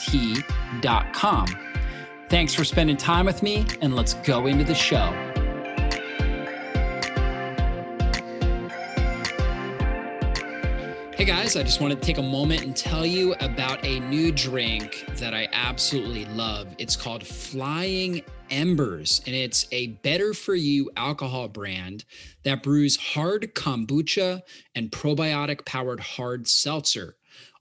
T.com. Thanks for spending time with me, and let's go into the show. Hey guys, I just wanted to take a moment and tell you about a new drink that I absolutely love. It's called Flying Embers, and it's a better for you alcohol brand that brews hard kombucha and probiotic powered hard seltzer.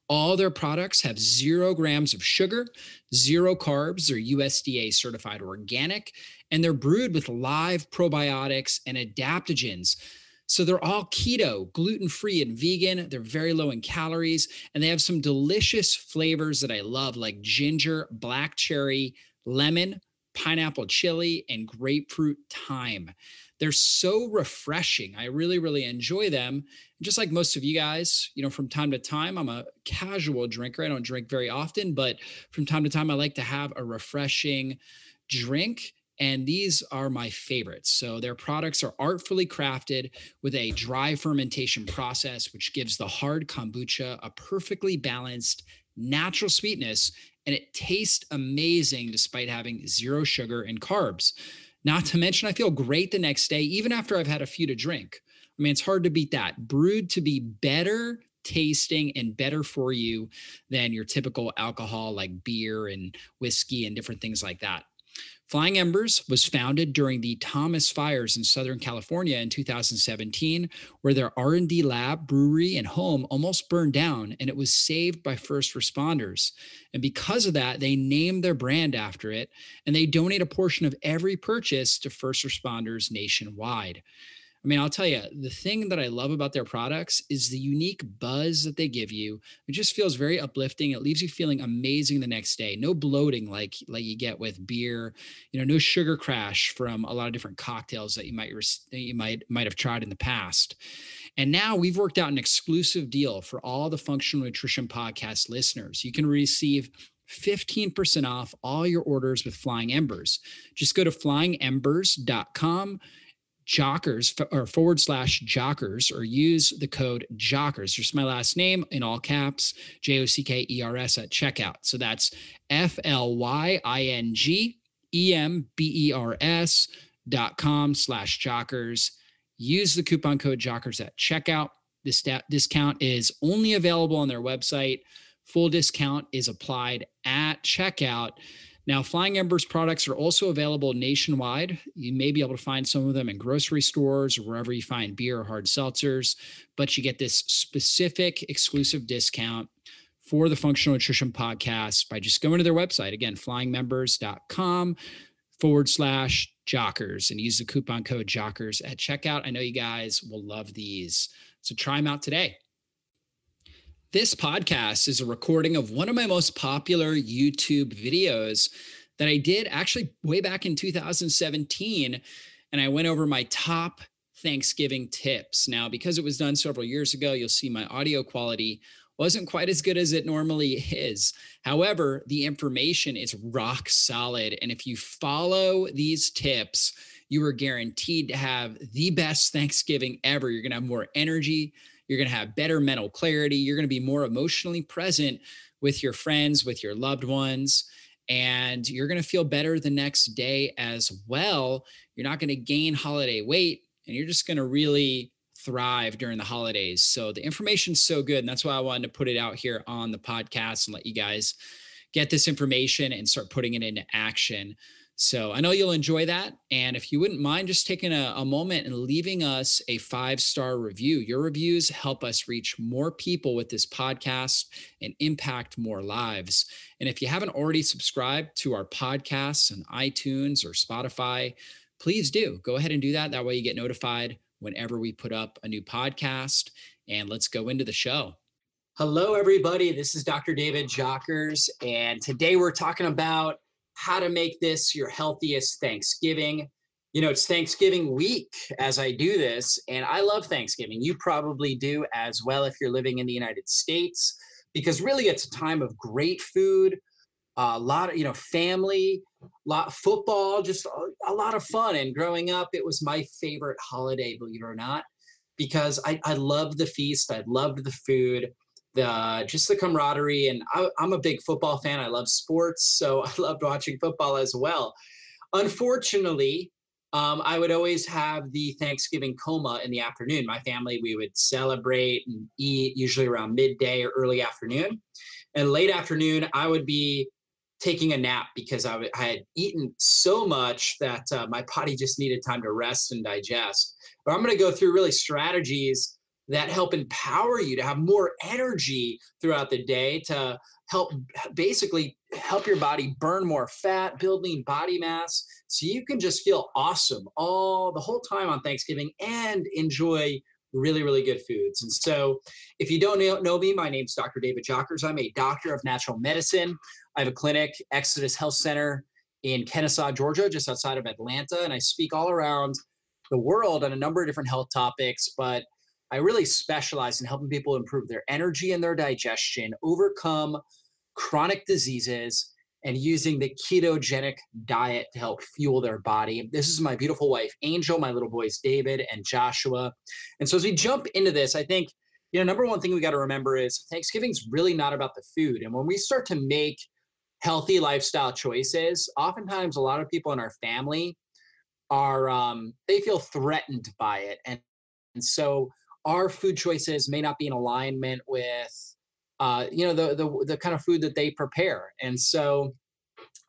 All their products have zero grams of sugar, zero carbs, they're USDA certified organic, and they're brewed with live probiotics and adaptogens. So they're all keto, gluten free, and vegan. They're very low in calories, and they have some delicious flavors that I love, like ginger, black cherry, lemon, pineapple chili, and grapefruit thyme. They're so refreshing. I really, really enjoy them. just like most of you guys, you know, from time to time, I'm a casual drinker. I don't drink very often, but from time to time, I like to have a refreshing drink. And these are my favorites. So, their products are artfully crafted with a dry fermentation process, which gives the hard kombucha a perfectly balanced, natural sweetness. And it tastes amazing despite having zero sugar and carbs. Not to mention, I feel great the next day, even after I've had a few to drink. I mean, it's hard to beat that. Brewed to be better tasting and better for you than your typical alcohol like beer and whiskey and different things like that. Flying Embers was founded during the Thomas fires in Southern California in 2017, where their R&D lab, brewery, and home almost burned down, and it was saved by first responders. And because of that, they named their brand after it, and they donate a portion of every purchase to first responders nationwide. I mean, I'll tell you, the thing that I love about their products is the unique buzz that they give you. It just feels very uplifting. It leaves you feeling amazing the next day. No bloating like like you get with beer. You know, no sugar crash from a lot of different cocktails that you might you might might have tried in the past. And now we've worked out an exclusive deal for all the Functional Nutrition Podcast listeners. You can receive 15% off all your orders with Flying Embers. Just go to flyingembers.com jockers or forward slash jockers or use the code jockers. Just my last name in all caps j-o-c-k-e-r-s at checkout. So that's f-l-y-i-n-g-e-m-b-e-r-s dot com slash jockers. Use the coupon code jockers at checkout. This discount is only available on their website. Full discount is applied at checkout now, Flying Embers products are also available nationwide. You may be able to find some of them in grocery stores or wherever you find beer or hard seltzers, but you get this specific exclusive discount for the Functional Nutrition Podcast by just going to their website. Again, flyingembers.com forward slash jockers and use the coupon code jockers at checkout. I know you guys will love these. So try them out today. This podcast is a recording of one of my most popular YouTube videos that I did actually way back in 2017. And I went over my top Thanksgiving tips. Now, because it was done several years ago, you'll see my audio quality wasn't quite as good as it normally is. However, the information is rock solid. And if you follow these tips, you are guaranteed to have the best Thanksgiving ever. You're going to have more energy, you're going to have better mental clarity. You're going to be more emotionally present with your friends, with your loved ones. And you're going to feel better the next day as well. You're not going to gain holiday weight and you're just going to really thrive during the holidays. So the information's so good. And that's why I wanted to put it out here on the podcast and let you guys get this information and start putting it into action. So I know you'll enjoy that. And if you wouldn't mind just taking a, a moment and leaving us a five star review, your reviews help us reach more people with this podcast and impact more lives. And if you haven't already subscribed to our podcasts on iTunes or Spotify, please do go ahead and do that. That way you get notified whenever we put up a new podcast. And let's go into the show. Hello, everybody. This is Dr. David Jockers. And today we're talking about how to make this your healthiest Thanksgiving. You know, it's Thanksgiving week as I do this, and I love Thanksgiving. You probably do as well if you're living in the United States, because really it's a time of great food, a lot of, you know, family, lot football, just a, lot of fun. And growing up, it was my favorite holiday, believe it or not, because I, I loved the feast, I loved the food the just the camaraderie. And I, I'm a big football fan. I love sports, so I loved watching football as well. Unfortunately, um, I would always have the Thanksgiving coma in the afternoon. My family, we would celebrate and eat usually around midday or early afternoon. And late afternoon, I would be taking a nap because I, w- I had eaten so much that uh, my body just needed time to rest and digest. But I'm going to go through really strategies that help empower you to have more energy throughout the day to help basically help your body burn more fat building body mass so you can just feel awesome all the whole time on thanksgiving and enjoy really really good foods. And so if you don't know, know me my name's dr david jockers. I'm a doctor of natural medicine. I have a clinic exodus health center in kennesaw georgia just outside of atlanta and i speak all around the world on a number of different health topics but I really specialize in helping people improve their energy and their digestion, overcome chronic diseases, and using the ketogenic diet to help fuel their body. This is my beautiful wife, Angel, my little boys, David and Joshua. And so as we jump into this, I think, you know, number one thing we got to remember is Thanksgiving's really not about the food. And when we start to make healthy lifestyle choices, oftentimes a lot of people in our family are um, they feel threatened by it. And, and so our food choices may not be in alignment with uh, you know the, the the kind of food that they prepare. And so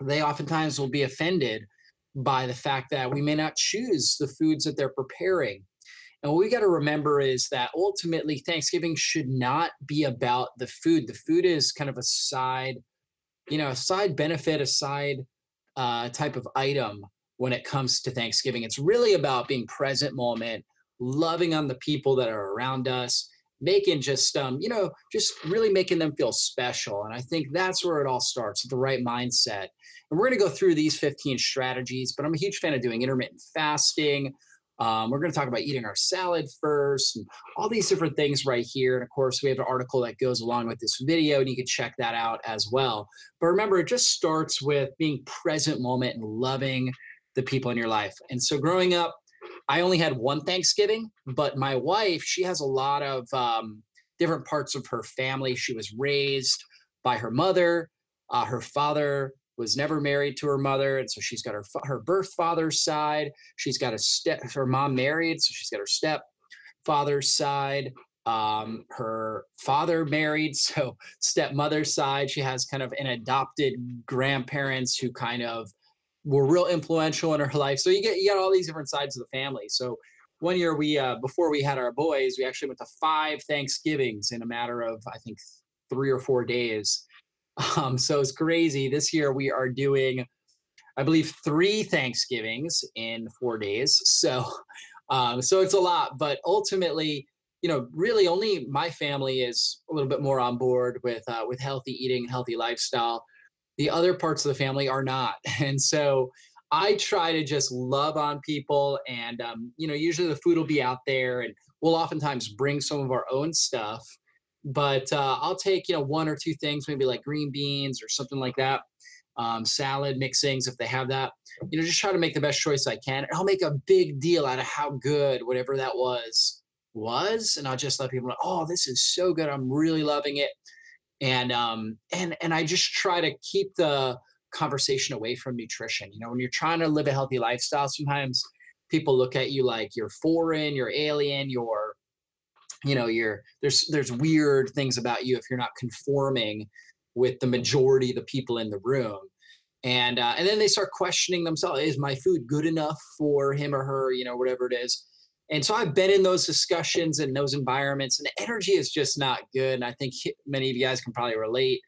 they oftentimes will be offended by the fact that we may not choose the foods that they're preparing. And what we got to remember is that ultimately thanksgiving should not be about the food. The food is kind of a side you know a side benefit a side uh, type of item when it comes to thanksgiving. It's really about being present moment loving on the people that are around us, making just um, you know, just really making them feel special. And I think that's where it all starts with the right mindset. And we're going to go through these 15 strategies, but I'm a huge fan of doing intermittent fasting. Um, we're going to talk about eating our salad first and all these different things right here. And of course, we have an article that goes along with this video, and you can check that out as well. But remember, it just starts with being present moment and loving the people in your life. And so, growing up, I only had one Thanksgiving, but my wife, she has a lot of um, different parts of her family. She was raised by her mother. Uh, her father was never married to her mother, and so she's got her her birth father's side. She's got a step. Her mom married, so she's got her step father's side. Um, her father married, so stepmother's side. She has kind of an adopted grandparents who kind of were real influential in her life. So you get you got all these different sides of the family. So one year we uh, before we had our boys, we actually went to five Thanksgivings in a matter of I think three or four days. Um, so it's crazy. This year we are doing, I believe, three Thanksgivings in four days. So um, so it's a lot, but ultimately. You know, really, only my family is a little bit more on board with uh, with healthy eating and healthy lifestyle the other parts of the family are not. And so I try to just love on people. And, um, you know, usually the food will be out there and we'll oftentimes bring some of our own stuff. But uh, I'll take, you know, one or two things, maybe like green beans or something like that. Um, salad mixings if they have that. You know, just try to make the best choice I can. I'll make a big deal out of how good whatever that was was, and I'll just let people know, oh, this is so good. I'm really loving it and um and and i just try to keep the conversation away from nutrition you know when you're trying to live a healthy lifestyle sometimes people look at you like you're foreign you're alien you're you know you're there's there's weird things about you if you're not conforming with the majority of the people in the room. And uh, and then they start questioning themselves is my food good enough for him or her? You know whatever it is and so i've been in those discussions and those environments and the energy is just not good and i think many of you guys can probably relate.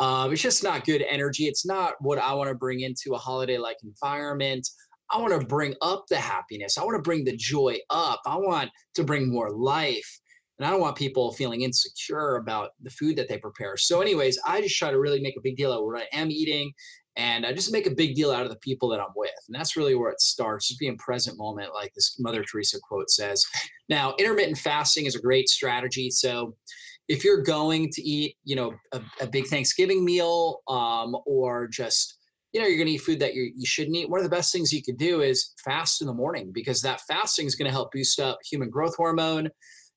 Um, it's just not good energy. It's not what i want to bring into a holiday like environment. I want to bring up the happiness. I want to bring the joy up. I want to bring more life and I don't want people feeling insecure about the food that they prepare. So, anyways, I just try to really make a big deal of what I am eating and I just make a big deal out of the people that I'm with. And that's really where it starts, just being present moment, like this Mother Teresa quote says. Now, intermittent fasting is a great strategy. So if you're going to eat, you know, a, a big Thanksgiving meal um, or just, you know, you're going to eat food that you you shouldn't eat, one of the best things you could do is fast in the morning because that fasting is going to help boost up human growth hormone.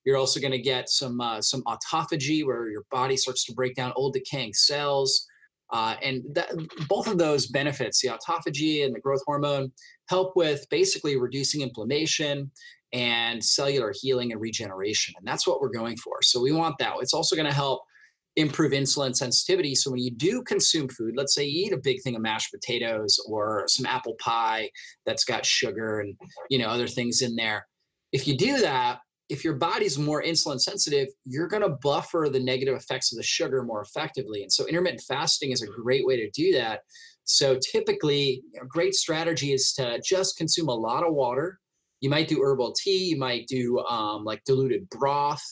You're also going to get some uh, some autophagy where your body starts to break down old decaying cells. Uh, and that, both of those benefits, the autophagy and the growth hormone, help with basically reducing inflammation and cellular healing and regeneration. And that's what we're going for. So we want that. It's also going to help improve insulin sensitivity. So when you do consume food, let's say you eat a big thing of mashed potatoes or some apple pie that's got sugar and you know other things in there. If you do that, if your body's more insulin sensitive, you're going to buffer the negative effects of the sugar more effectively. And so intermittent fasting is a great way to do that. So typically, a great strategy is to just consume a lot of water. You might do herbal tea, you might do um, like diluted broth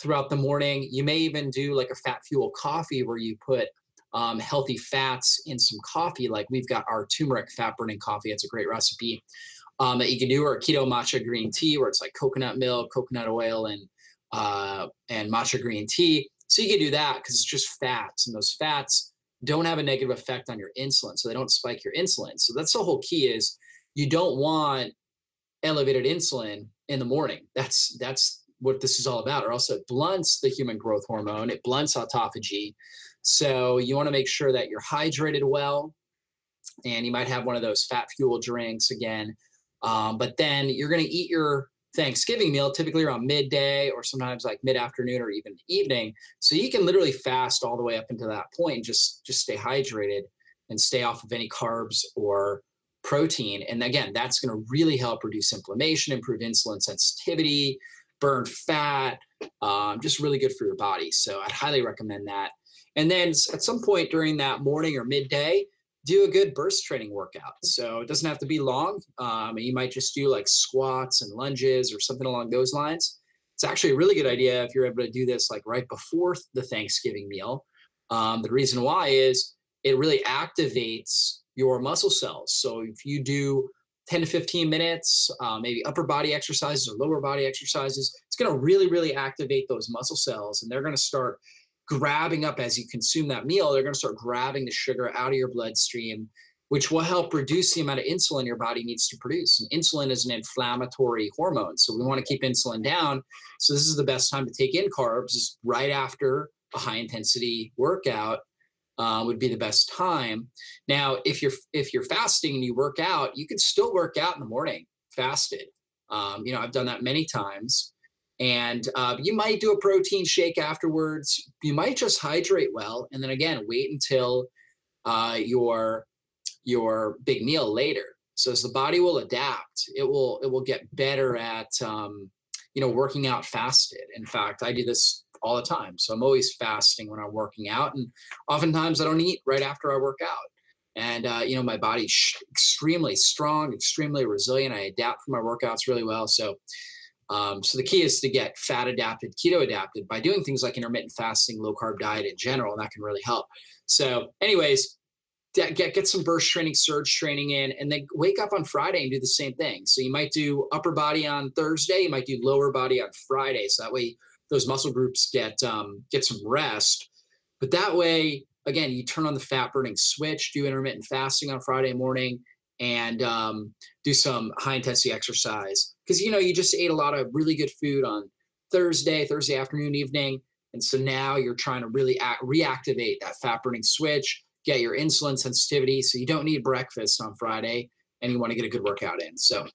throughout the morning. You may even do like a fat fuel coffee where you put um, healthy fats in some coffee. Like we've got our turmeric fat burning coffee. It's a great recipe um, that you can do, or keto matcha green tea, where it's like coconut milk, coconut oil, and uh, and matcha green tea. So you can do that because it's just fats, and those fats don't have a negative effect on your insulin, so they don't spike your insulin. So that's the whole key is you don't want elevated insulin in the morning. That's that's what this is all about, or else it blunts the human growth hormone, it blunts autophagy. So you want to make sure that you're hydrated well, and you might have one of those fat fuel drinks again um, but then you're going to eat your Thanksgiving meal typically around midday or sometimes like mid afternoon or even evening. So you can literally fast all the way up into that point, just just stay hydrated and stay off of any carbs or protein. And again, that's going to really help reduce inflammation, improve insulin sensitivity, burn fat, um, just really good for your body. So I'd highly recommend that. And then at some point during that morning or midday, do a good burst training workout. So it doesn't have to be long. Um, you might just do like squats and lunges or something along those lines. It's actually a really good idea if you're able to do this like right before the Thanksgiving meal. Um, the reason why is it really activates your muscle cells. So if you do 10 to 15 minutes, uh, maybe upper body exercises or lower body exercises, it's going to really, really activate those muscle cells and they're going to start grabbing up as you consume that meal, they're going to start grabbing the sugar out of your bloodstream, which will help reduce the amount of insulin your body needs to produce. And insulin is an inflammatory hormone. So we want to keep insulin down. So this is the best time to take in carbs is right after a high intensity workout. Uh, would be the best time. Now, if you're if you're fasting and you work out, you can still work out in the morning fasted. Um, you know, I've done that many times and uh, you might do a protein shake afterwards. You might just hydrate well, and then again wait until uh, your your big meal later. So as the body will adapt, it will it will get better at um, you know working out fasted. In fact, I do this all the time. So I'm always fasting when I'm working out, and oftentimes I don't eat right after I work out. And uh, you know my body's extremely strong, extremely resilient. I adapt for my workouts really well. So um, so the key is to get fat adapted, keto adapted by doing things like intermittent fasting, low carb diet in general, and that can really help. So, anyways, get get some burst training, surge training in, and then wake up on Friday and do the same thing. So you might do upper body on Thursday, you might do lower body on Friday. So that way those muscle groups get um, get some rest. But that way, again, you turn on the fat burning switch, do intermittent fasting on Friday morning, and um, do some high intensity exercise because you know you just ate a lot of really good food on Thursday, Thursday afternoon, evening, and so now you're trying to really act, reactivate that fat burning switch, get your insulin sensitivity, so you don't need breakfast on Friday, and you want to get a good workout in. So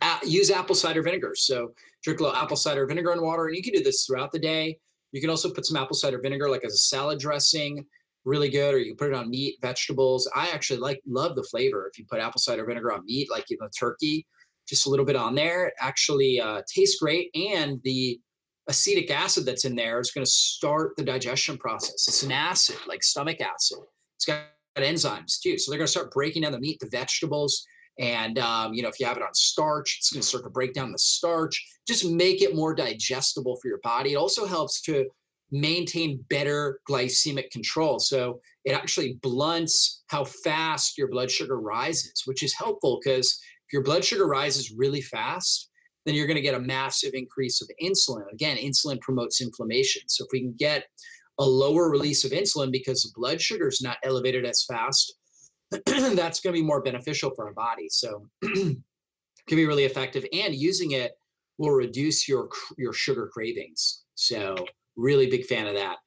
uh, use apple cider vinegar. So drink a little apple cider vinegar and water, and you can do this throughout the day. You can also put some apple cider vinegar, like as a salad dressing, really good. Or you can put it on meat, vegetables. I actually like love the flavor. If you put apple cider vinegar on meat, like you know turkey, just a little bit on there, it actually uh, tastes great. And the acetic acid that's in there is going to start the digestion process. It's an acid, like stomach acid. It's got enzymes too, so they're going to start breaking down the meat, the vegetables and um, you know, if you have it on starch, it's going to start to break down the starch. Just make it more digestible for your body. It also helps to maintain better glycemic control. So it actually blunts how fast your blood sugar rises, which is helpful because if your blood sugar rises really fast, then you're going to get a massive increase of insulin. Again, insulin promotes inflammation. So if we can get a lower release of insulin because the blood sugar is not elevated as fast, that's going to be more beneficial for our body. So can be really effective and using it will reduce your your sugar cravings. So really big fan of that.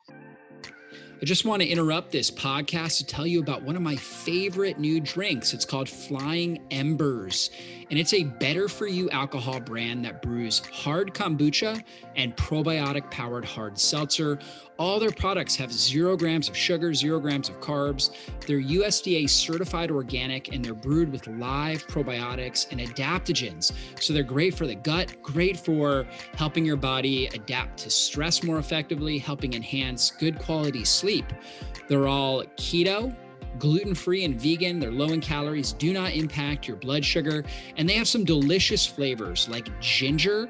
I just want to interrupt this podcast to tell you about one of my favorite new drinks. It's called Flying Embers, and it's a better for you alcohol brand that brews hard kombucha and probiotic powered hard seltzer. All their products have zero grams of sugar, zero grams of carbs. They're USDA certified organic and they're brewed with live probiotics and adaptogens. So they're great for the gut, great for helping your body adapt to stress more effectively, helping enhance good quality sleep. They're all keto, gluten free and vegan. They're low in calories, do not impact your blood sugar, and they have some delicious flavors like ginger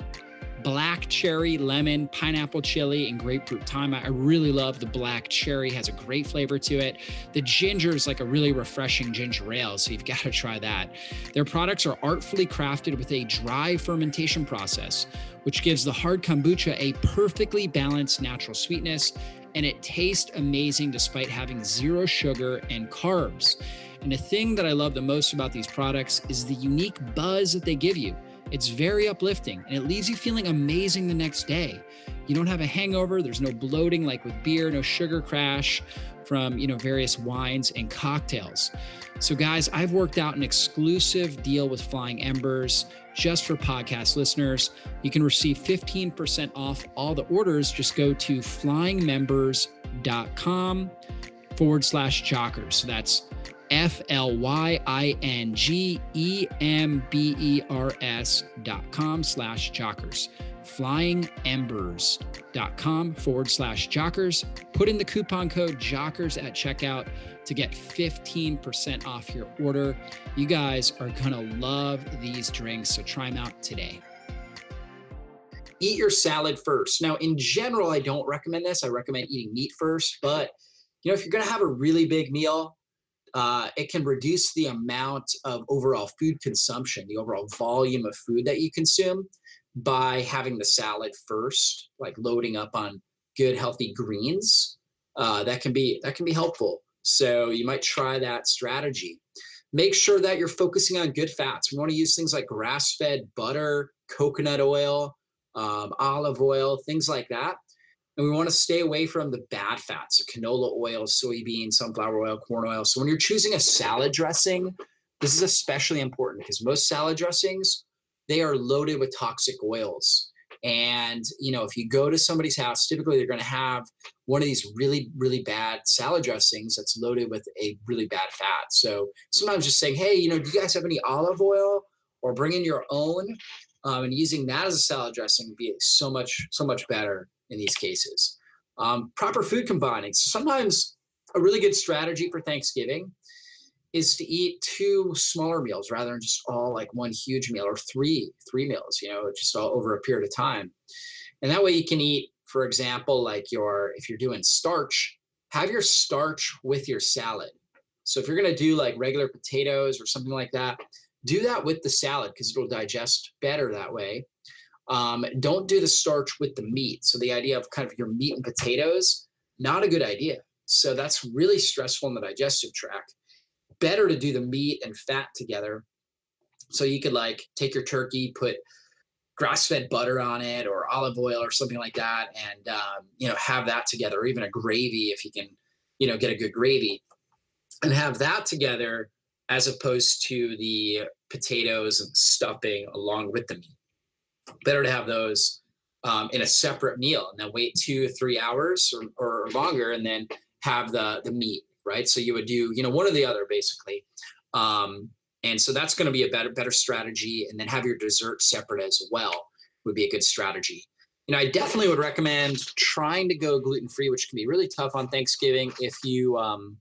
black cherry, lemon, pineapple chili, and grapefruit thyme. I really love the black cherry, has a great flavor to it. The ginger is like a really refreshing ginger ale, so you've got to try that. Their products are artfully crafted with a dry fermentation process, which gives the hard kombucha a perfectly balanced natural sweetness, and it tastes amazing despite having zero sugar and carbs. And the thing that I love the most about these products is the unique buzz that they give you. It's very uplifting and it leaves you feeling amazing the next day. You don't have a hangover, there's no bloating like with beer, no sugar crash from, you know, various wines and cocktails. So guys, I've worked out an exclusive deal with Flying Embers just for podcast listeners. You can receive 15% off all the orders. Just go to flyingembers.com forward slash jockers. So that's F L Y I N G E M B E R S dot com slash jockers. Flyingembers.com forward slash jockers. Put in the coupon code jockers at checkout to get 15% off your order. You guys are going to love these drinks, so try them out today. Eat your salad first. Now, in general, I don't recommend this. I recommend eating meat first, but you know, if you're going to have a really big meal, uh, it can reduce the amount of overall food consumption, the overall volume of food that you consume by having the salad first, like loading up on good healthy greens. Uh, that can be that can be helpful. So you might try that strategy. Make sure that you're focusing on good fats. We want to use things like grass-fed butter, coconut oil, um, olive oil, things like that and we want to stay away from the bad fats, so canola oil, soybean, sunflower oil, corn oil. So when you're choosing a salad dressing, this is especially important because most salad dressings, they are loaded with toxic oils. And you know, if you go to somebody's house, typically they're going to have one of these really, really bad salad dressings that's loaded with a really bad fat. So sometimes just saying, hey, you know, do you guys have any olive oil, or bring in your own, um, and using that as a salad dressing would be so much, so much better in these cases. Um, proper food combining. So sometimes a really good strategy for Thanksgiving is to eat two smaller meals rather than just all like one huge meal or three three meals you know just all over a period of time and that way you can eat for example like your if you're doing starch have your starch with your salad so if you're going to do like regular potatoes or something like that do that with the salad because it'll digest better that way um, don't do the starch with the meat. So the idea of kind of your meat and potatoes, not a good idea. So that's really stressful in the digestive tract. Better to do the meat and fat together. So you could like take your turkey, put grass-fed butter on it or olive oil or something like that, and um, you know have that together, or even a gravy if you can, you know, get a good gravy, and have that together as opposed to the potatoes and stuffing along with the meat better to have those um, in a separate meal and then wait two three hours or, or longer and then have the the meat right? So you would do you know one or the other basically. Um, and so that's going to be a better better strategy and then have your dessert separate as well would be a good strategy. You know i definitely would recommend trying to go gluten free which can be really tough on thanksgiving if you um,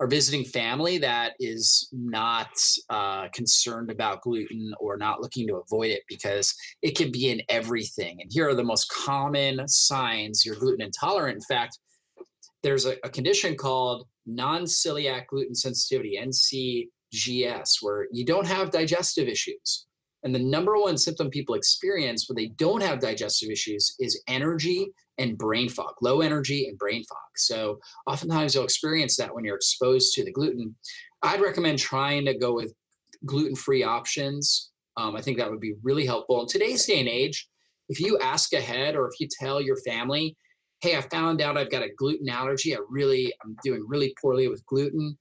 are visiting family that is not uh, concerned about gluten or not looking to avoid it because it can be in everything. And here are the most common signs you're gluten intolerant. In fact, there's a, a condition called non celiac gluten sensitivity, NCGS, where you don't have digestive issues. And the number one symptom people experience when they don't have digestive issues is energy and brain fog, low energy and brain fog. So oftentimes you'll experience that when you're exposed to the gluten. I'd recommend trying to go with gluten-free options. Um, I think that would be really helpful. In today's day and age, if you ask ahead or if you tell your family, hey, I found out I've got a gluten allergy. I really, I'm doing really poorly with gluten.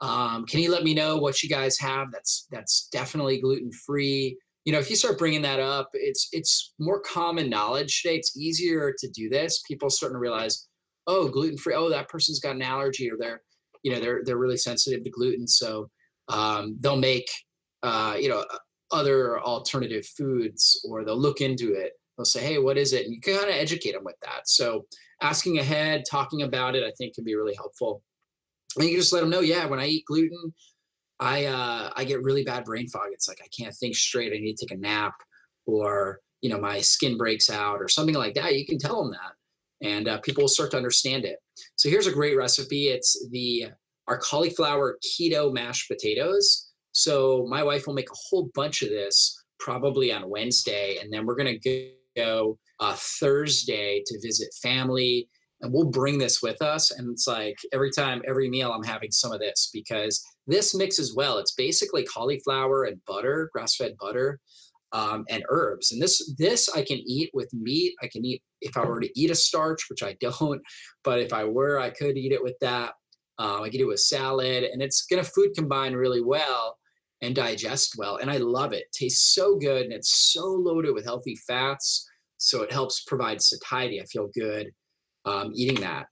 Um, can you let me know what you guys have that's that's definitely gluten free? You know, if you start bringing that up, it's it's more common knowledge today. It's easier to do this. People starting to realize, oh, gluten free. Oh, that person's got an allergy, or they're, you know, they're they're really sensitive to gluten, so um, they'll make, uh, you know, other alternative foods, or they'll look into it. They'll say, hey, what is it? And you can kind of educate them with that. So asking ahead, talking about it, I think can be really helpful. And you can just let them know, yeah, when I eat gluten, I uh, I get really bad brain fog. It's like I can't think straight. I need to take a nap, or you know my skin breaks out, or something like that. You can tell them that, and uh, people will start to understand it. So here's a great recipe. It's the our cauliflower keto mashed potatoes. So my wife will make a whole bunch of this probably on Wednesday, and then we're gonna go uh, Thursday to visit family and we'll bring this with us. And it's like every time, every meal, I'm having some of this because this mixes well. It's basically cauliflower and butter, grass-fed butter, um, and herbs. And this this I can eat with meat. I can eat if I were to eat a starch, which I don't, but if I were, I could eat it with that. Um, I could eat it with salad, and it's gonna food combine really well and digest well. And I love it. it. Tastes so good, and it's so loaded with healthy fats. So it helps provide satiety. I feel good um, eating that.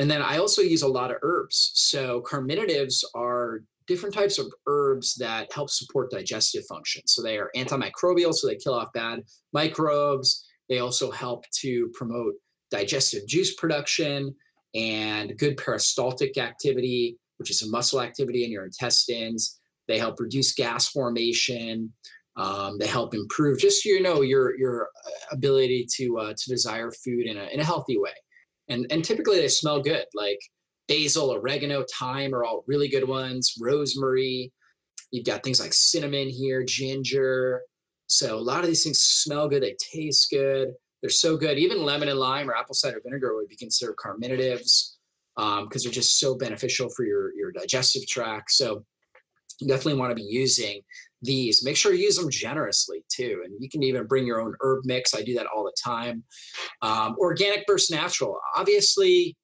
And then I also use a lot of herbs. So carminatives are different types of herbs that help support digestive function. So they are antimicrobial, so they kill off bad microbes. They also help to promote digestive juice production and good peristaltic activity, which is a muscle activity in your intestines. They help reduce gas formation. Um, they help improve just you know your your ability to uh, to desire food in a in a healthy way and and typically they smell good like basil oregano thyme are all really good ones rosemary you've got things like cinnamon here ginger. So a lot of these things smell good they taste good they're so good. Even lemon and lime or apple cider vinegar would be considered carminatives because um, they're just so beneficial for your your digestive tract. So you definitely want to be using these. Make sure you use them generously too. And you can even bring your own herb mix. I do that all the time. Um, organic versus natural. Obviously,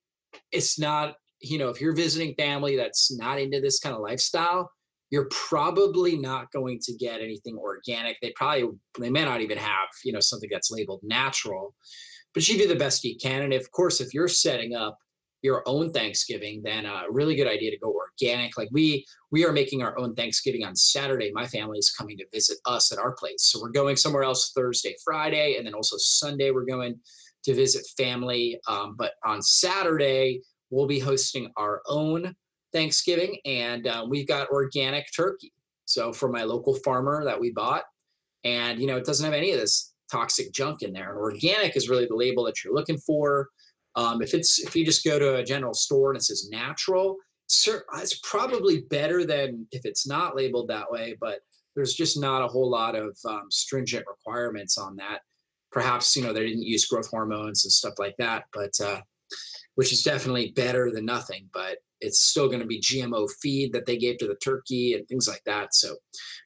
it's not, you know, if you're visiting family that's not into this kind of lifestyle, you're probably not going to get anything organic. They probably, they may not even have, you know, something that's labeled natural, but you do the best you can. And of course, if you're setting up your own Thanksgiving, then a really good idea to go organic. Like we we are making our own Thanksgiving on Saturday. My family is coming to visit us at our place, so we're going somewhere else Thursday, Friday, and then also Sunday we're going to visit family. Um, but on Saturday we'll be hosting our own Thanksgiving, and uh, we've got organic turkey. So for my local farmer that we bought, and you know it doesn't have any of this toxic junk in there. And organic is really the label that you're looking for. Um, if it's if you just go to a general store and it says natural, it's probably better than if it's not labeled that way. But there's just not a whole lot of um, stringent requirements on that. Perhaps you know they didn't use growth hormones and stuff like that, but uh, which is definitely better than nothing. But it's still going to be GMO feed that they gave to the turkey and things like that. So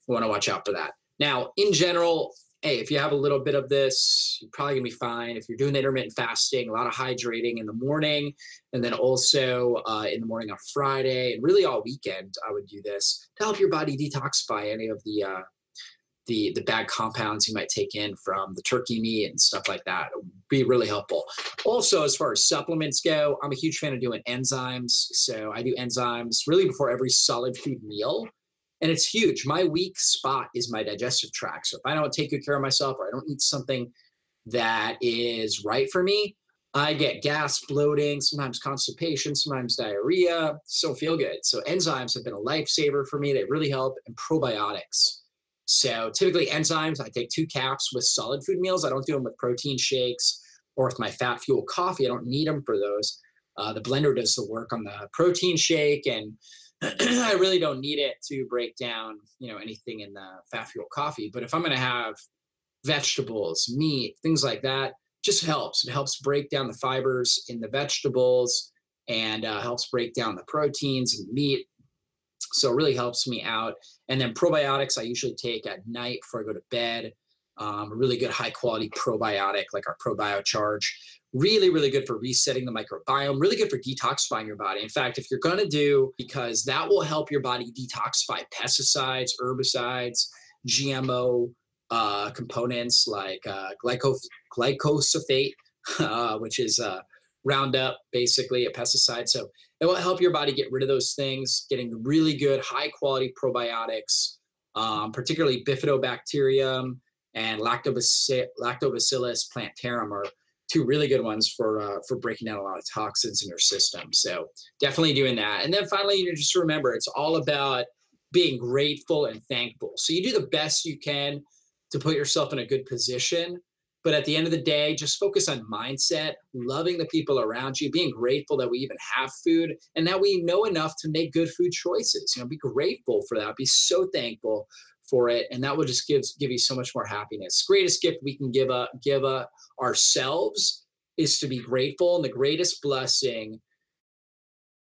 we want to watch out for that. Now, in general, hey, if you have a little bit of this, you're probably gonna be fine. If you're doing intermittent fasting, a lot of hydrating in the morning, and then also uh, in the morning on Friday, and really all weekend, I would do this to help your body detoxify any of the uh, the the bad compounds you might take in from the turkey meat and stuff like that. It would be really helpful. Also as far as supplements go i'm a huge fan of doing enzymes. So i do enzymes really before every solid food meal and it's huge. My weak spot is my digestive tract. So if i don't take good care of myself or i don't eat something that is right for me i get gas bloating sometimes constipation sometimes diarrhea. So feel good. So enzymes have been a lifesaver for me. They really help. And probiotics. So typically enzymes, I take two caps with solid food meals. I don't do them with protein shakes or with my fat fuel coffee. I don't need them for those. Uh, the blender does the work on the protein shake, and I really don't need it to break down, you know, anything in the fat fuel coffee. But if I'm going to have vegetables, meat, things like that, just helps. It helps break down the fibers in the vegetables and uh, helps break down the proteins and meat. So it really helps me out. And then probiotics, I usually take at night before I go to bed. Um, a really good high quality probiotic like our ProbioCharge. Really, really good for resetting the microbiome, really good for detoxifying your body. In fact, if you're going to do, because that will help your body detoxify pesticides, herbicides, GMO uh, components like uh, glycos- uh, which is Roundup, basically a pesticide. So it will help your body get rid of those things, getting really good, high quality probiotics, um, particularly bifidobacterium and lactobacillus, lactobacillus plantarum are two really good ones for uh, for breaking down a lot of toxins in your system. So definitely doing that. And then finally, you know, just remember, it's all about being grateful and thankful. So you do the best you can to put yourself in a good position but at the end of the day, just focus on mindset, loving the people around you, being grateful that we even have food and that we know enough to make good food choices. You know, be grateful for that. Be so thankful for it. And that will just give, give you so much more happiness. Greatest gift we can give, up, give up ourselves is to be grateful. And the greatest blessing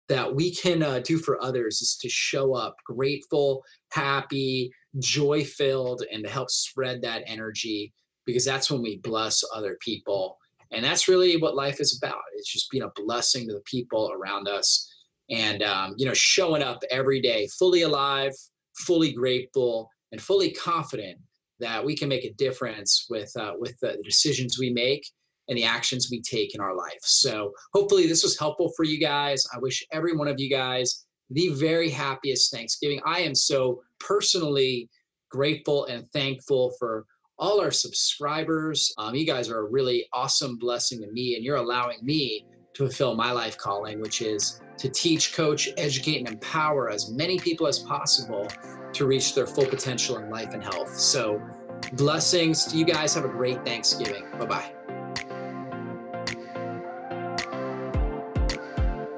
that we can uh, do for others is to show up grateful, happy, joy filled, and to help spread that energy because that's when we bless other people. And that's really what life is about. It's just being a blessing to the people around us and, um, you know, showing up every day fully alive, fully grateful, and fully confident that we can make a difference with, uh, with the decisions we make and the actions we take in our life. So hopefully this was helpful for you guys. I wish every one of you guys the very happiest Thanksgiving. I am so personally grateful and thankful for all our subscribers. Um, you guys are a really awesome blessing to me, and you're allowing me to fulfill my life calling, which is to teach, coach, educate, and empower as many people as possible to reach their full potential in life and health. So, blessings to you guys. Have a great Thanksgiving. Bye bye.